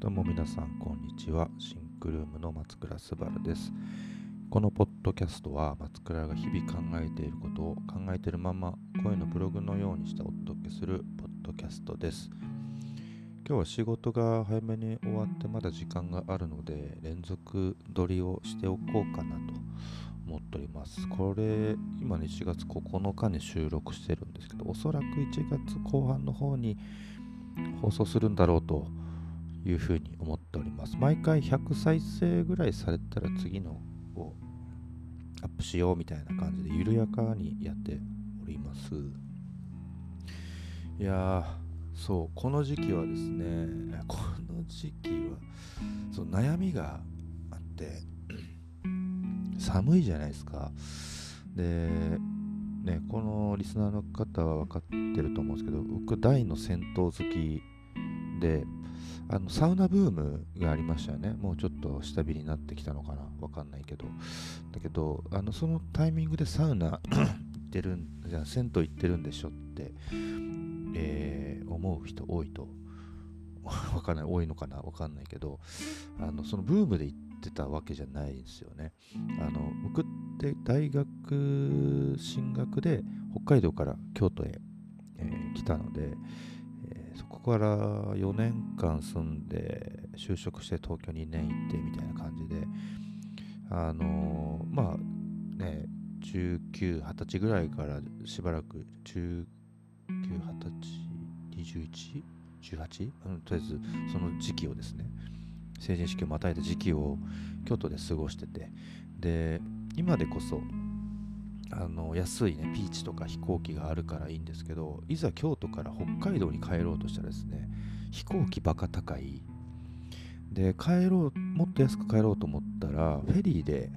どうも皆さんこんにちは。シンクルームの松倉すばるです。このポッドキャストは松倉が日々考えていることを考えているまま声のブログのようにしてお届けするポッドキャストです。今日は仕事が早めに終わってまだ時間があるので連続撮りをしておこうかなと思っております。これ今ね1月9日に収録してるんですけどおそらく1月後半の方に放送するんだろうというふうに思っております。毎回100再生ぐらいされたら次のをアップしようみたいな感じで緩やかにやっております。いや、そう、この時期はですね、この時期はそう悩みがあって、寒いじゃないですか。で、ね、このリスナーの方は分かってると思うんですけど、僕大の戦闘好きで、あのサウナブームがありましたよね。もうちょっと下火になってきたのかなわかんないけど。だけど、あのそのタイミングでサウナ 行ってるん、じゃあ銭湯行ってるんでしょって、えー、思う人多いと。わかんない、多いのかなわかんないけど、あのそのブームで行ってたわけじゃないんですよね。あの僕って大学進学で北海道から京都へ、えー、来たので、そこから4年間住んで就職して東京に2年行ってみたいな感じであのー、まあね19、20歳ぐらいからしばらく19、20、21、18? うん、とりあえずその時期をですね成人式をまたいだ時期を京都で過ごしててで今でこそあの安いねピーチとか飛行機があるからいいんですけどいざ京都から北海道に帰ろうとしたらですね飛行機バカ高い。で帰ろうもっと安く帰ろうと思ったらフェリーで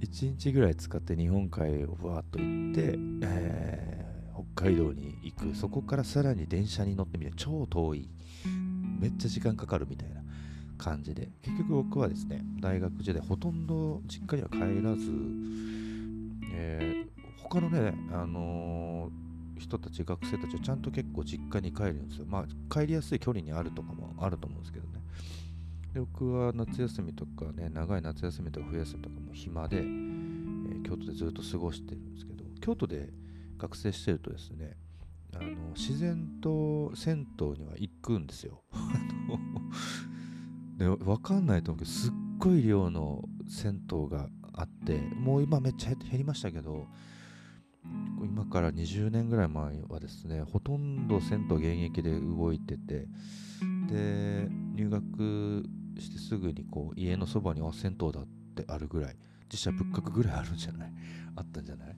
1日ぐらい使って日本海をわーっと行って、えー、北海道に行く。そこからさらに電車に乗ってみて超遠い。めっちゃ時間かかるみたいな。感じで。結局僕はですね大学時代ほとんど実家には帰らずえー、他のね、あのー、人たち、学生たちはちゃんと結構実家に帰るんですよ。まあ、帰りやすい距離にあるとかもあると思うんですけどね。で僕は夏休みとかね、長い夏休みとか冬休みとかも暇で、えー、京都でずっと過ごしてるんですけど、京都で学生してるとですね、あの自然と銭湯には行くんですよ。で分かんないと思うけどすっごい量の銭湯があってもう今めっちゃ減りましたけど今から20年ぐらい前はですねほとんど銭湯現役で動いててで入学してすぐにこう家のそばにあ銭湯だってあるぐらい自社仏閣ぐらいあるんじゃない？あったんじゃない？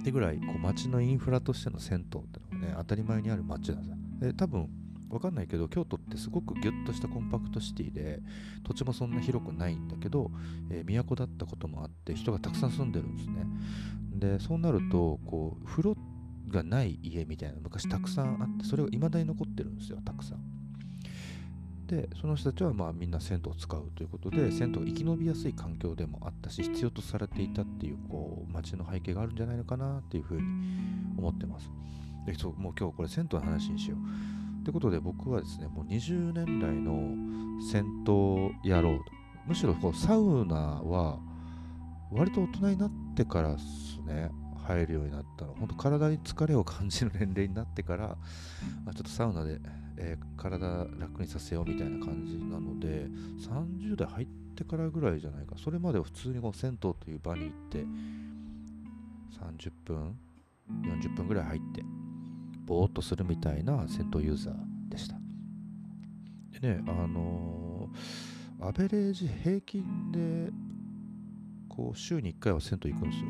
ってぐらいこう街のインフラとしての銭湯ってのがね当たり前にある街なんですよ。で多分わかんないけど京都ってすごくギュッとしたコンパクトシティで土地もそんな広くないんだけど、えー、都だったこともあって人がたくさん住んでるんですね。でそうなるとこう風呂がない家みたいな昔たくさんあってそれが未だに残ってるんですよたくさん。でその人たちはまあみんな銭湯を使うということで銭湯が生き延びやすい環境でもあったし必要とされていたっていうこう街の背景があるんじゃないのかなっていうふうに思ってます。でそうもう今日これ銭湯の話にしよう。ってことで僕はですね、もう20年来の戦闘野郎むしろこうサウナは割と大人になってからですね、入るようになったの。本当体に疲れを感じる年齢になってから、あちょっとサウナで、えー、体楽にさせようみたいな感じなので、30代入ってからぐらいじゃないか。それまでは普通にこう銭湯という場に行って、30分、40分ぐらい入って、ぼーっとするみたいな銭湯ユーザーでした。でね、あのー、アベレージ平均で、こう、週に1回は銭湯行くんですよ。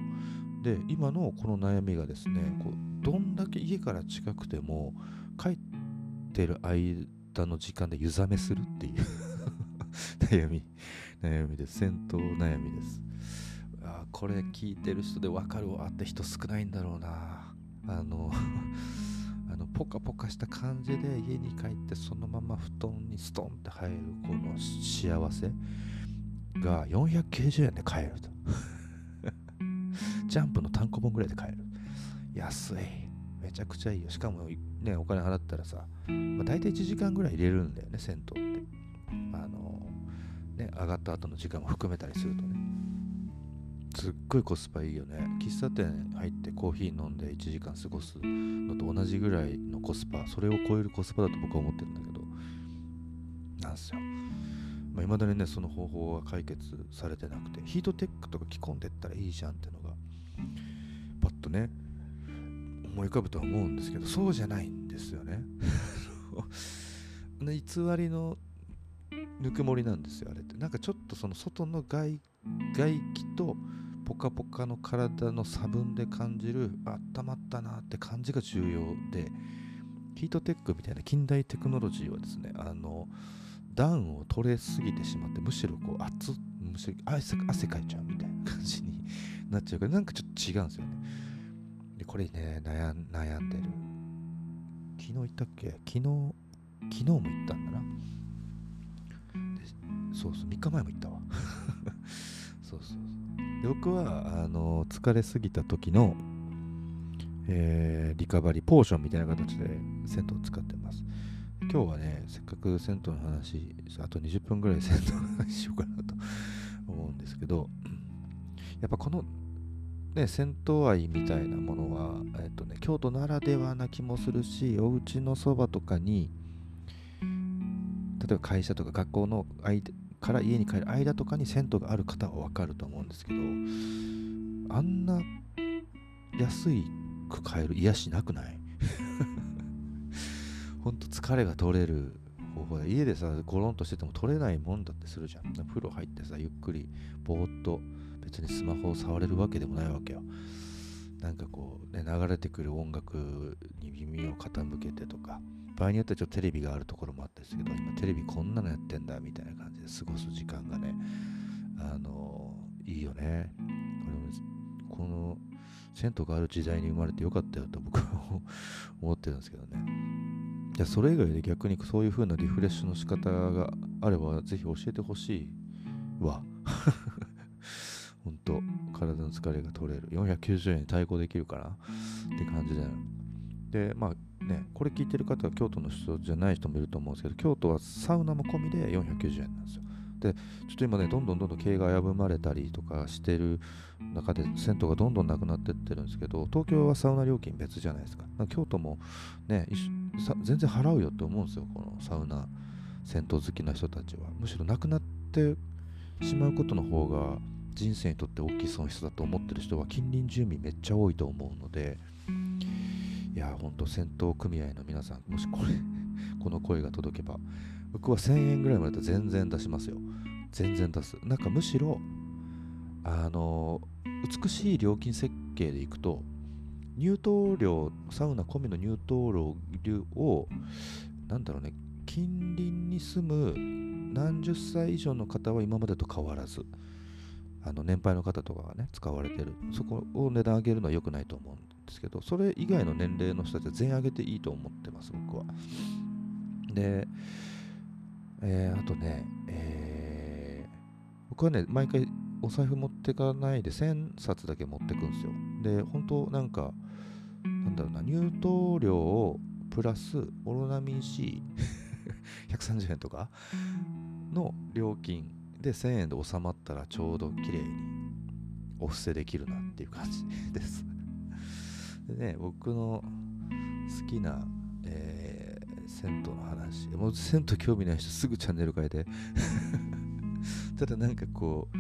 で、今のこの悩みがですね、こうどんだけ家から近くても、帰ってる間の時間で湯冷めするっていう 悩み、悩みです。銭湯悩みです。あこれ聞いてる人で分かるわって人少ないんだろうな。あののポカポカした感じで家に帰ってそのまま布団にストンって入るこの幸せが490円で買えると。ジャンプの単行本ぐらいで買える。安い。めちゃくちゃいいよ。しかもねお金払ったらさ、まあ、大体1時間ぐらい入れるんだよね銭湯って。あのね上がった後の時間も含めたりするとね。すっごいコスパいいよね。喫茶店入ってコーヒー飲んで1時間過ごすのと同じぐらいのコスパ。それを超えるコスパだと僕は思ってるんだけど。なんすよ。まあ、未だにねその方法は解決されてなくて。ヒートテックとか着込んでったらいいじゃんってのがパッとね思い浮かぶとは思うんですけど。そうじゃないんですよね。偽りのぬくもりなんですよあれって。なんかちょっとその外の外外気とポカポカの体の差分で感じるあったまったなって感じが重要でヒートテックみたいな近代テクノロジーはですねあのダウンを取れすぎてしまってむしろこう熱むしろ汗汗かいちゃうみたいな感じに なっちゃうからなんかちょっと違うんですよね。でこれね悩悩んでる。昨日行ったっけ？昨日昨日も行ったんだな。そうそう3日前も行ったわ。そうそうで僕はあの疲れすぎた時の、えー、リカバリーポーションみたいな形で銭湯を使ってます。今日はねせっかく銭湯の話あと20分ぐらい銭湯の話しようかなと思うんですけどやっぱこのね、銭湯愛みたいなものは、えっとね、京都ならではな気もするしお家のそばとかに例えば会社とか学校の間から家に帰る間とかに銭湯がある方は分かると思うんですけどあんな安いく買える癒しなくない？ほんと疲れが取れる方法で家でさゴロンとしてても取れないもんだってするじゃん。風呂入ってさゆっくりぼーっと別にスマホを触れるわけでもないわけよ。なんかこうね流れてくる音楽に耳を傾けてとか。場合によってはちょっとテレビがあるところもあったんですけど今テレビこんなのやってんだみたいな感じで過ごす時間がねあのいいよね。この銭湯がある時代に生まれてよかったよと僕は思ってるんですけどね。いやそれ以外で逆にそういう風なリフレッシュの仕方があればぜひ教えてほしいわ。本当体の疲れが取れる。490円に対抗できるかな？って感じだよ。でまあねこれ聞いてる方は京都の人じゃない人もいると思うんですけど京都はサウナも込みで490円なんですよ。でちょっと今ねどんどんどんどん経営が危ぶまれたりとかしてる中で銭湯がどんどんなくなってってるんですけど東京はサウナ料金別じゃないですか。京都もね全然払うよって思うんですよこのサウナ銭湯好きな人たちは。むしろなくなってしまうことの方が人生にとって大きい損失だと思ってる人は近隣住民めっちゃ多いと思うのでいやほん。と銭湯組合の皆さんもしこれ この声が届けば僕は1000円ぐらいまでだと全然出しますよ。全然出す。なんかむしろあの美しい料金設計でいくと入湯料サウナ込みの入湯料をなんだろうね近隣に住む何十歳以上の方は今までと変わらずあの年配の方とかがね使われてる。そこを値段上げるのは良くないと思うんですけどそれ以外の年齢の人たちは全員上げていいと思ってます僕は。で、えー、あとね、えー、僕はね毎回お財布持ってかないで1000冊だけ持ってくんですよ。で本当なんかなんだろうな入湯料をプラスオロナミン C130 円とかの料金で1000円で収まったらちょうど綺麗にお布施できるなっていう感じです。でね僕の好きな、えー、銭湯の話。もう銭湯興味ない人すぐチャンネル変えて。ただなんかこう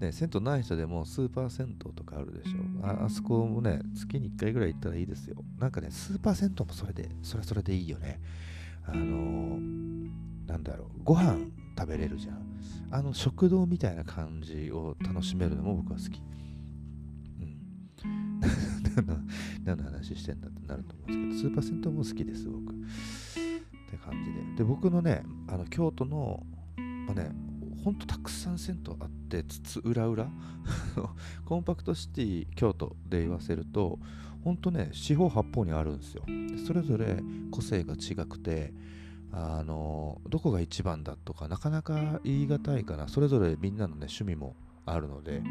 ね、銭湯ない人でもスーパー銭湯とかあるでしょ。ああそこもね月に1回ぐらい行ったらいいですよ。なんかねスーパー銭湯もそれでそれはそれでいいよね。あのー、なんだろうご飯食べれるじゃん。あの食堂みたいな感じを楽しめるのも僕は好き。何の話してんだってなると思うんですけどスーパー銭湯も好きです僕。って感じで。で僕のねあの京都のまあねほんとたくさん銭湯あってつつ裏裏。コンパクトシティ京都で言わせるとほんとね四方八方にあるんですよ。それぞれ個性が違くてあのどこが一番だとかなかなか言い難いかな。それぞれみんなのね趣味もあるので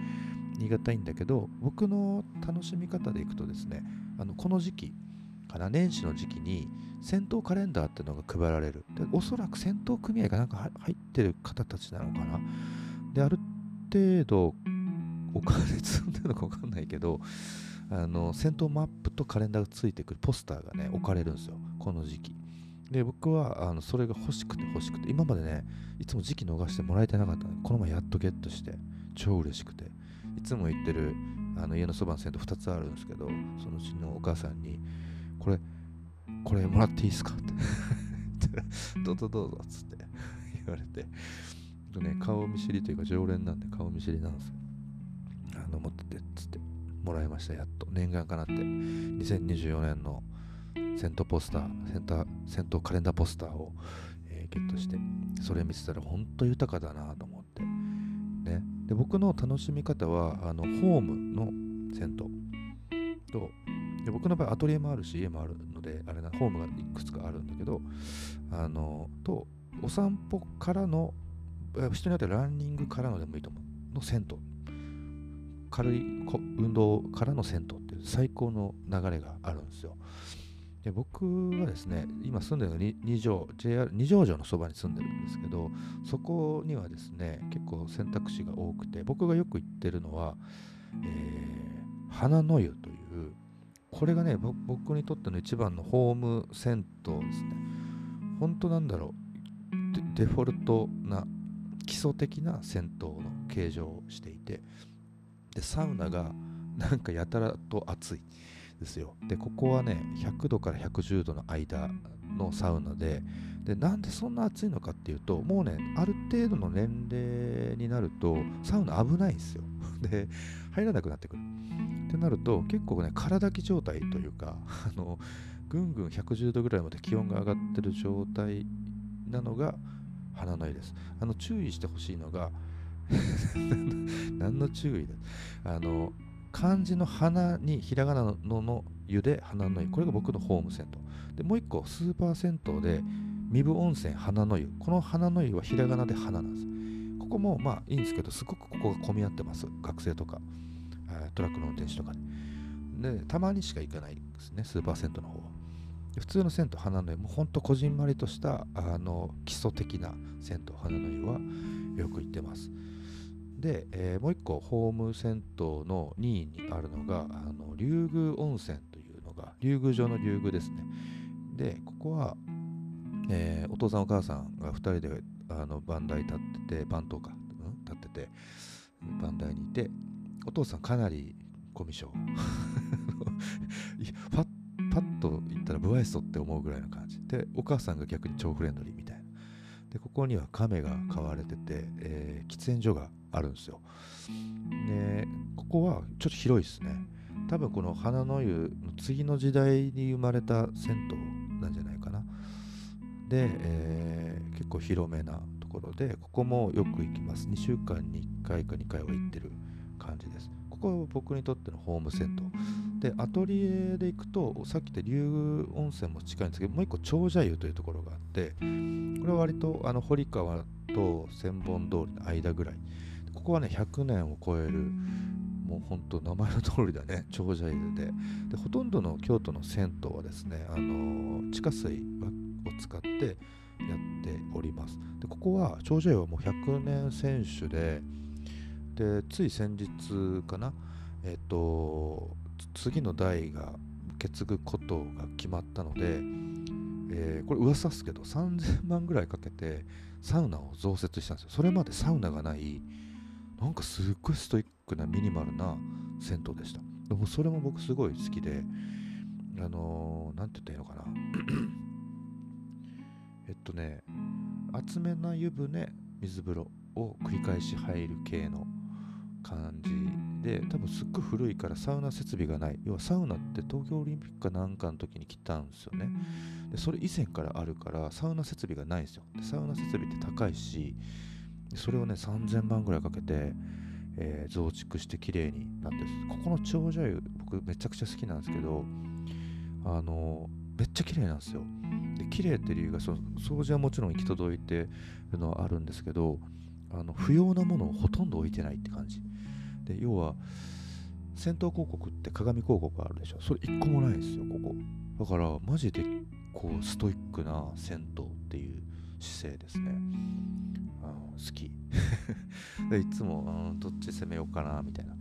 言い難いんだけど僕の楽しみ方でいくとですねあのこの時期かな年始の時期に戦闘カレンダーっていうのが配られる。でおそらく戦闘組合がなんか入ってる方たちなのかな。である程度お金積んでるのか分かんないけどあの戦闘マップとカレンダーがついてくるポスターがね置かれるんですよ。この時期。で僕はあのそれが欲しくて欲しくて今までねいつも時期逃してもらえてなかったのでこの前やっとゲットして。超嬉しくて。いつも言ってるあの家のそばの銭湯2つあるんですけどそのうちのお母さんにこれこれもらっていいですか？って。どうぞどうぞっつって言われて。とね顔見知りというか常連なんで顔見知りなんですよ。あの持っててっつってもらいましたやっと。念願かなって。2024年の戦闘ポスターセンター戦闘カレンダーポスターを、えー、ゲットして。それ見てたら本当豊かだなと思って。で僕の楽しみ方はあのホームの銭湯とで僕の場合アトリエもあるし家もあるのであれなホームがいくつかあるんだけどあのとお散歩からの人によってはランニングからのでもいいと思う。の銭湯。軽い運動からの銭湯っていう最高の流れがあるんですよ。で僕はですね今住んでるのは二条 JR 二条城のそばに住んでるんですけどそこにはですね結構選択肢が多くて僕がよく行ってるのは、えー、花の湯というこれがね僕にとっての一番のホーム銭湯ですね。本当なんだろうデフォルトな基礎的な銭湯の形状をしていてでサウナがなんかやたらと暑いですよ。でここはね100度から110度の間のサウナででなんでそんな暑いのかっていうともうねある程度の年齢になるとサウナ危ないんですよ。で入らなくなってくる。ってなると結構ね空だき状態というかあのぐんぐん110度ぐらいまで気温が上がってる状態なのが花の絵です。あの注意してほしいのが 何の注意だ？あの漢字の花にひらがなのの湯で花の湯。これが僕のホーム銭湯でもう一個スーパー銭湯で身分温泉花の湯。この花の湯はひらがなで花なんです。ここもまあいいんですけどすごくここが混み合ってます。学生とかトラックの運転手とかに。でたまにしか行かないですねスーパー銭湯の方は。普通の銭湯花の湯。もほんとこじんまりとしたあの基礎的な銭湯花の湯はよく行ってますで、えー、もう一個ホーム銭湯の2位にあるのがあの竜宮温泉というのが竜宮城の竜宮ですね。でここは、えー、お父さんお母さんが2人であの番台立ってて番頭か、うん、立ってて番台にいてお父さんかなりコミュ障。パッパッと言ったら不愛想って思うぐらいの感じ。でお母さんが逆に超フレンドリーみたいな。でここには亀が飼われてて、えー、喫煙所があるんですよ。でここはちょっと広いですね。多分この花の湯の次の時代に生まれた銭湯なんじゃないかな。で、えー、結構広めなところでここもよく行きます。2週間に1回か2回は行ってる感じです。ここは僕にとってのホーム銭湯。でアトリエで行くとさっき言った竜宮温泉も近いんですけどもう一個長者湯というところがあってこれは割とあの堀川と千本通りの間ぐらいここはね100年を超えるもうほんと名前の通りだね長者湯で。でほとんどの京都の銭湯はですねあの地下水を使ってやっております。でここは長者湯はもう100年選手ででつい先日かなえっ、と次の代が受け継ぐことが決まったので、えー、これ噂っすけど3000万ぐらいかけてサウナを増設したんですよ。それまでサウナがないなんかすっごいストイックなミニマルな銭湯でした。でもそれも僕すごい好きであのー、なんて言ったらいいのかな。えっとね厚めな湯船水風呂を繰り返し入る系の感じで多分すっごい古いからサウナ設備がない。要はサウナって東京オリンピックかなんかの時に来たんですよね。でそれ以前からあるからサウナ設備がないんですよ。でサウナ設備って高いしそれをね3000万ぐらいかけて、えー、増築して綺麗になってここの長者湯僕めちゃくちゃ好きなんですけどあのめっちゃ綺麗なんですよ。で綺麗って理由がその掃除はもちろん行き届いてるのはあるんですけどあの不要なものをほとんど置いてないって感じ。で要は先頭広告って鏡広告あるでしょ。それ1個もないんですよここ。だからマジでこうストイックな銭湯っていう姿勢ですねあの好き。でいつも、うん、どっち攻めようかなみたいな。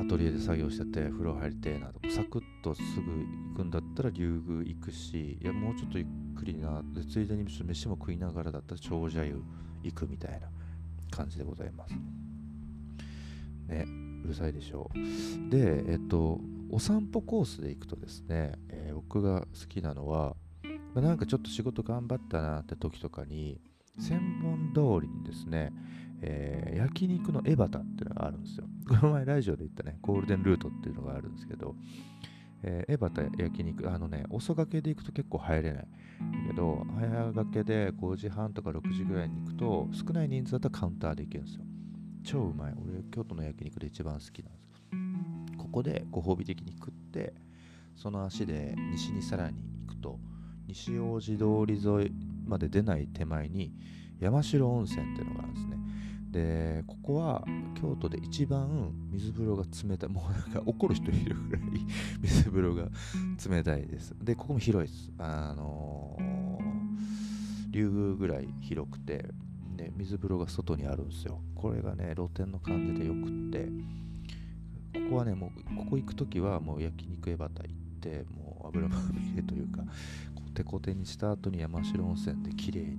アトリエで作業してて風呂入りてえなとか。サクッとすぐ行くんだったら竜宮行くしいやもうちょっとゆっくりな。でついでに飯も食いながらだったら長者湯行くみたいな感じでございます。ねうるさいでしょう。でえっとお散歩コースで行くとですね、えー、僕が好きなのは、まあ、なんかちょっと仕事頑張ったなって時とかに千本通りにですね、えー、焼肉のエバタっていうのがあるんですよ。この前ラジオで言ったね、ゴールデンルートっていうのがあるんですけど、えー、エバタ焼肉、あのね、遅がけで行くと結構入れない。だけど、早がけで5時半とか6時ぐらいに行くと、少ない人数だったらカウンターで行けるんですよ。超うまい。俺、京都の焼肉で一番好きなんです。ここでご褒美的に食って、その足で西にさらに行くと、西大路通り沿いまで出ない手前に山城温泉っていうのがあるんですね。でここは京都で一番水風呂が冷たいもうなんか怒る人いるぐらい 水風呂が冷たいです。でここも広いです。あのー、竜宮ぐらい広くてで水風呂が外にあるんですよ。これがね露天の感じでよくってここはねもうここ行く時はもう焼肉エバタ行ってもう油まみれというかテコテにした後に山城温泉で綺麗に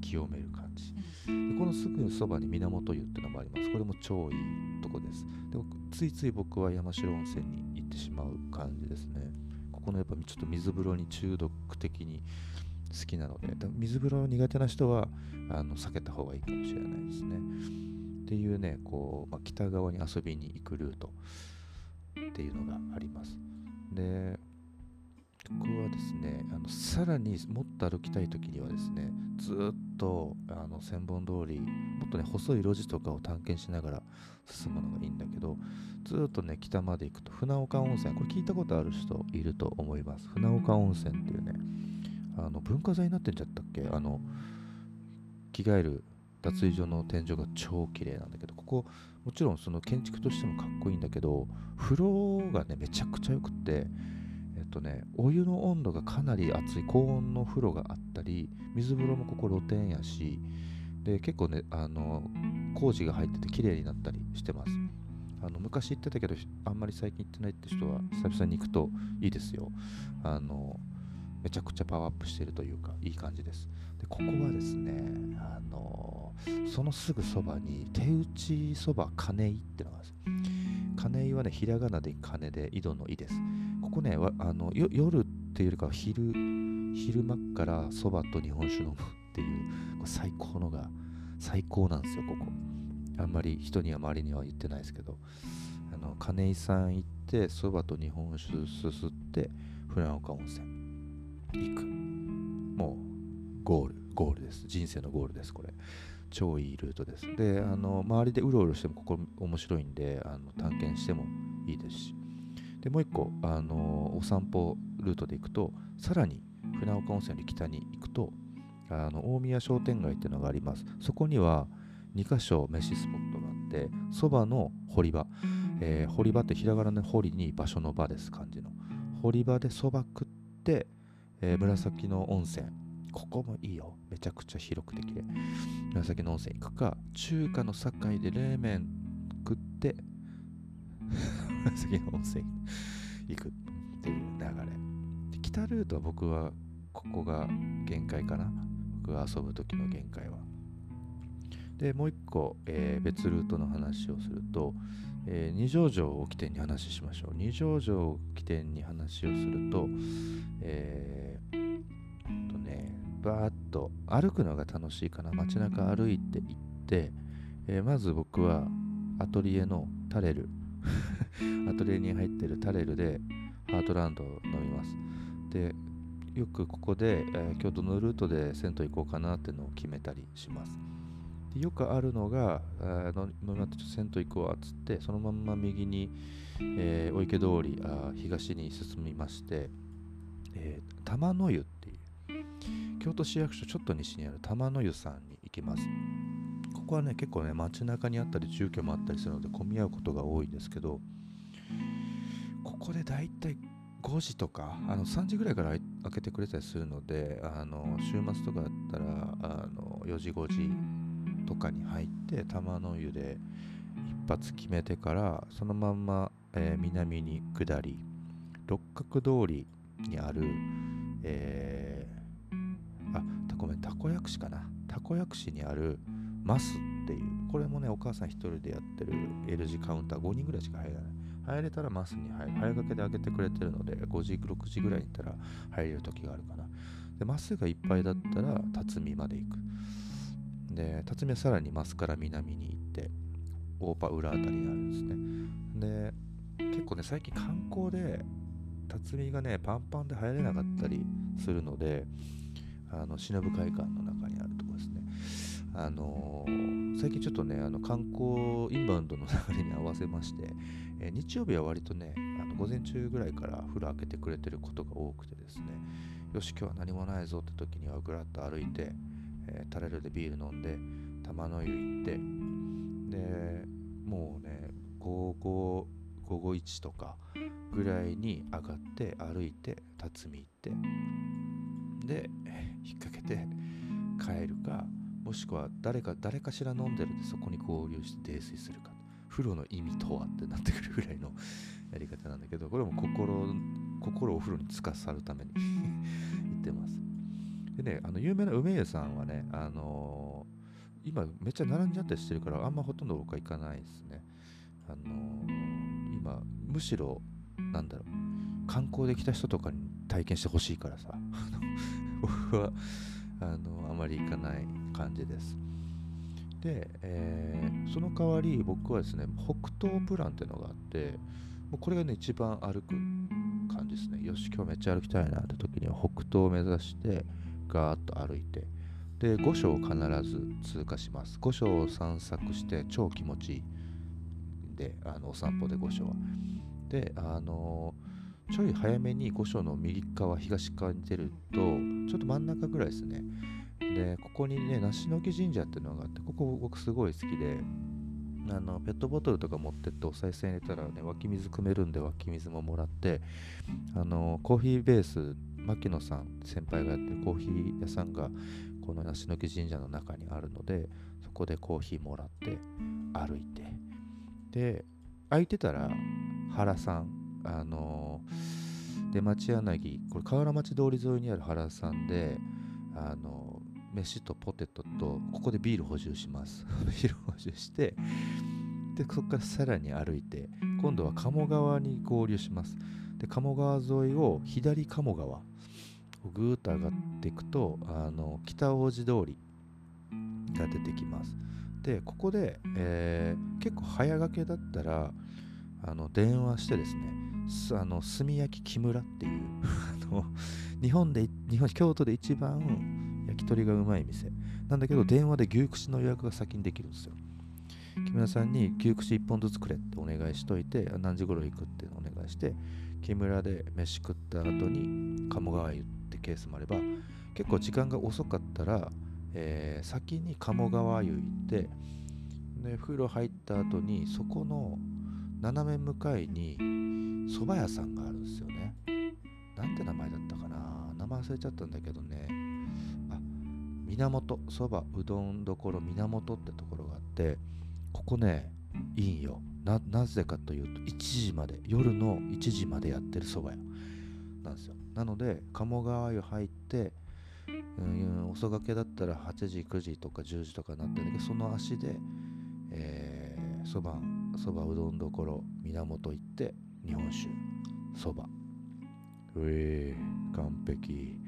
清める感じ。でこのすぐそばに源湯っていうのもあります。これも超いいとこです。でもついつい僕は山城温泉に行ってしまう感じですね。ここのやっぱちょっと水風呂に中毒的に好きなので。水風呂苦手な人はあの避けた方がいいかもしれないですね。っていうねこう、まあ、北側に遊びに行くルートっていうのがあります。でですねあのさらにもっと歩きたい時にはですねずっとあの千本通りもっとね細い路地とかを探検しながら進むのがいいんだけどずっとね北まで行くと船岡温泉これ聞いたことある人いると思います。船岡温泉っていうねあの文化財になってんじゃったっけ？あの着替える脱衣所の天井が超綺麗なんだけどここもちろんその建築としてもかっこいいんだけど風呂がねめちゃくちゃよくってっとねお湯の温度がかなり熱い高温の風呂があったり水風呂もここ露天やしで結構ねあの工事が入ってて綺麗になったりしてます。あの昔行ってたけどあんまり最近行ってないって人は久々に行くといいですよ。あのめちゃくちゃパワーアップしてるというかいい感じです。でここはですねあのそのすぐそばに手打ちそば金井ってのがあるんです金井はねひらがなで金で井戸の井です。こねあの夜っていうよりかは昼昼間からそばと日本酒飲むっていう最高のが最高なんですよここ。あんまり人には周りには言ってないですけど。あの金井さん行ってそばと日本酒すすって船岡温泉。行く。もうゴール。ゴールです。人生のゴールですこれ。超いいルートです。であの周りでうろうろしてもここ面白いんであの探検してもいいですし。でもう一個、あの、お散歩ルートで行くとさらに船岡温泉より北に行くとあの大宮商店街っていうのがあります。そこには2か所飯スポットがあってそばの堀場、えー、堀場ってひらがなの堀に場所の場です感じの。堀場でそば食って、えー、紫の温泉。ここもいいよ。めちゃくちゃ広くて綺麗。紫の温泉行くか中華の堺で冷麺食って 次の温泉行くっていう流れ。で北ルートは僕はここが限界かな。僕が遊ぶ時の限界は。でもう一個、えー、別ルートの話をすると、えー、二条城を起点に話しましょう。二条城を起点に話をするとえー、とねバーッと歩くのが楽しいかな。街中歩いて行って、えー、まず僕はアトリエのタレル アトリエに入ってるタレルでハートランドを飲みます。で、よくここで、えー、京都のルートで銭湯行こうかなっていうのを決めたりします。でよくあるのが、あ飲み終わって銭湯行こうっつって、そのまんま右に、えー、お池通りあ東に進みまして、えー、玉の湯っていう、京都市役所ちょっと西にある玉の湯さんに行きます。こはね結構ね街中にあったり住居もあったりするので混み合うことが多いんですけどここでだいたい5時とかあの3時ぐらいから開けてくれたりするのであの週末とかだったらあの4時5時とかに入って玉の湯で一発決めてからそのまんま、えー、南に下り六角通りにある、えー、あごめんたこ薬師かな。たこ薬師にあるマスっていう。これもねお母さん一人でやってる L 字カウンター5人ぐらいしか入らない。入れたらマスに入る。早掛けで開けてくれてるので5時6時ぐらいに行ったら入れる時があるかな。でマスがいっぱいだったら辰巳まで行く。で辰巳はさらにマスから南に行って大パ裏あたりにあるんですね。で結構ね最近観光で辰巳がねパンパンで入れなかったりするのであの忍会館の中にある。あのー、最近ちょっとねあの観光インバウンドの流れに合わせまして、えー、日曜日は割とねあの午前中ぐらいから風呂開けてくれてることが多くてですねよし今日は何もないぞって時にはぐらっと歩いて、えー、タレルでビール飲んで玉の湯行ってでもうね午後午後1とかぐらいに上がって歩いて辰巳行ってで 引っ掛けて帰るかもしくは誰か誰かしら飲んでるんでそこに合流して泥酔するか風呂の意味とはってなってくるぐらいのやり方なんだけどこれも心 心をお風呂につかさるために言ってます。でねあの有名な梅湯さんはねあのー、今めっちゃ並んじゃったりしてるからあんまほとんど僕は行かないですね。あのー、今むしろなんだろう観光で来た人とかに体験してほしいからさ。僕はあのあまり行かない感じです。で、えー、その代わり僕はですね、北東プランっていうのがあって、もうこれがね、一番歩く感じですね。よし、今日めっちゃ歩きたいなって時には北東を目指して、ガーッと歩いて、で、5所を必ず通過します。5所を散策して超気持ちいい。で、あのお散歩で5所は。で、あのーちょい早めに御所の右側東側に出るとちょっと真ん中ぐらいですね。でここにね梨の木神社っていうのがあってここ僕すごい好きであのペットボトルとか持ってってお賽銭入れたらね湧き水汲めるんで湧き水ももらってあのコーヒーベース牧野さん先輩がやってるコーヒー屋さんがこの梨の木神社の中にあるのでそこでコーヒーもらって歩いて。で空いてたら原さんあの出町柳これ河原町通り沿いにある原さんであの飯とポテトとここでビール補充します。ビール補充してでそこからさらに歩いて今度は鴨川に合流します。で鴨川沿いを左鴨川をぐーっと上がっていくとあの北大路通りが出てきます。でここで、えー、結構早掛けだったらあの電話してですねあの炭焼き木村っていう あの日本で日本京都で一番焼き鳥がうまい店。なんだけど電話で牛串の予約が先にできるんですよ。木村さんに牛串1本ずつくれってお願いしといて何時頃行くってお願いして木村で飯食った後に鴨川湯ってケースもあれば結構時間が遅かったら、えー、先に鴨川湯行ってで風呂入った後にそこの斜め向かいに蕎麦屋さんがあるんですよね。なんて名前だったかな名前忘れちゃったんだけどね。あ、源、蕎麦うどんどころ源ってところがあって、ここね、いいんよ。な、ぜかというと、1時まで、夜の1時までやってる蕎麦屋なんですよ。なので、鴨川湯入って、うん、遅がけだったら8時、9時とか10時とかになってるんだけど、その足で、そば、そばうどんどころ源行って、日本酒そば。うえー、完璧。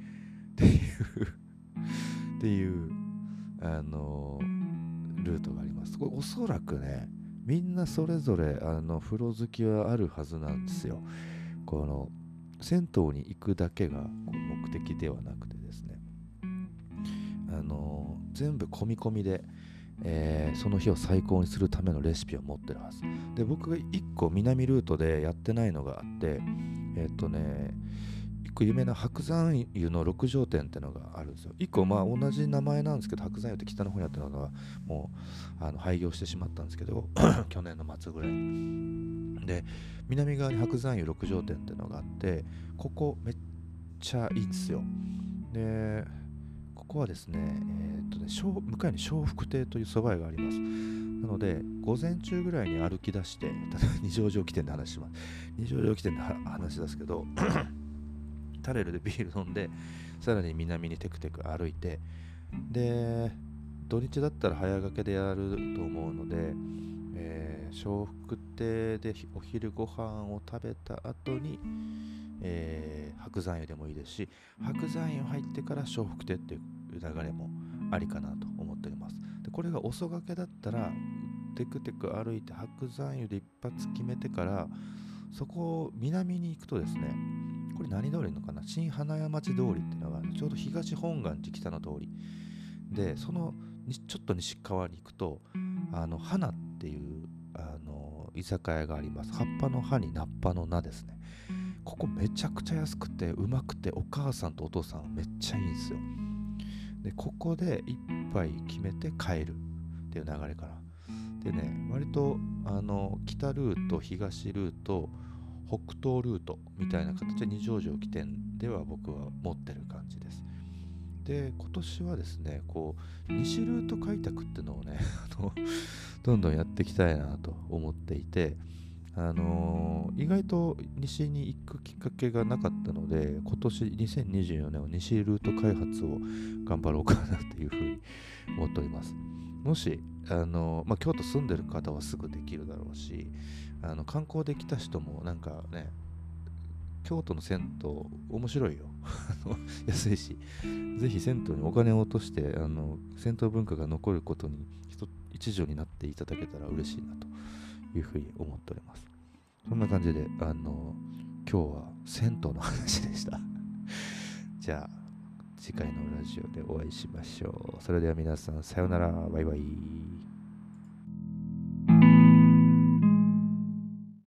っていうっていうあのルートがあります。これおそらくねみんなそれぞれあの風呂好きはあるはずなんですよ。この銭湯に行くだけが目的ではなくてですね。あの全部込み込みでえー、その日を最高にするためのレシピを持ってるはず。で僕が1個南ルートでやってないのがあってえっ、ー、とね個有名な白山湯の六条店ってのがあるんですよ。1個まあ同じ名前なんですけど白山湯って北の方にあったのがもうあの廃業してしまったんですけど 去年の末ぐらいに。で南側に白山湯六条店ってのがあってここめっちゃいいんですよ。でこはですね,、えー、っとね向かいに笑福亭という蕎麦屋があります。なので午前中ぐらいに歩き出して例えば二条城起点で話します。二条城起点で話しですけどタレルでビール飲んでさらに南にテクテク歩いてで土日だったら早掛けでやると思うので、えー、笑福亭でお昼ご飯を食べた後に、えー、白山湯でもいいですし白山湯入ってから笑福亭っていう流れもありかなと思っております。でこれが遅がけだったらテクテク歩いて白山湯で一発決めてからそこを南に行くとですねこれ何通りのかな？新花屋町通りっていうのがちょうど東本願寺北の通り。でそのちょっと西側に行くとあの花っていうあの居酒屋があります。葉っぱの葉に菜っぱの菜ですね。ここめちゃくちゃ安くてうまくてお母さんとお父さんめっちゃいいんですよ。でここで一杯決めて帰るっていう流れからでね割とあの北ルート東ルート北東ルートみたいな形で二条城起点では僕は持ってる感じです。で今年はですねこう西ルート開拓っていうのをね どんどんやっていきたいなと思っていてあのー、意外と西に行くきっかけがなかったので今年2024年は西ルート開発を頑張ろうかなっていうふうに思っております。もしあのー、まあ、京都住んでる方はすぐできるだろうしあの観光で来た人もなんかね京都の銭湯面白いよ。安いし。ぜひ銭湯にお金を落としてあの銭湯文化が残ることに一助になっていただけたら嬉しいなと。いうふうに思っております。そんな感じであの今日は銭湯の話でした。じゃあ次回のラジオでお会いしましょう。それでは皆さんさようなら。バイバイ。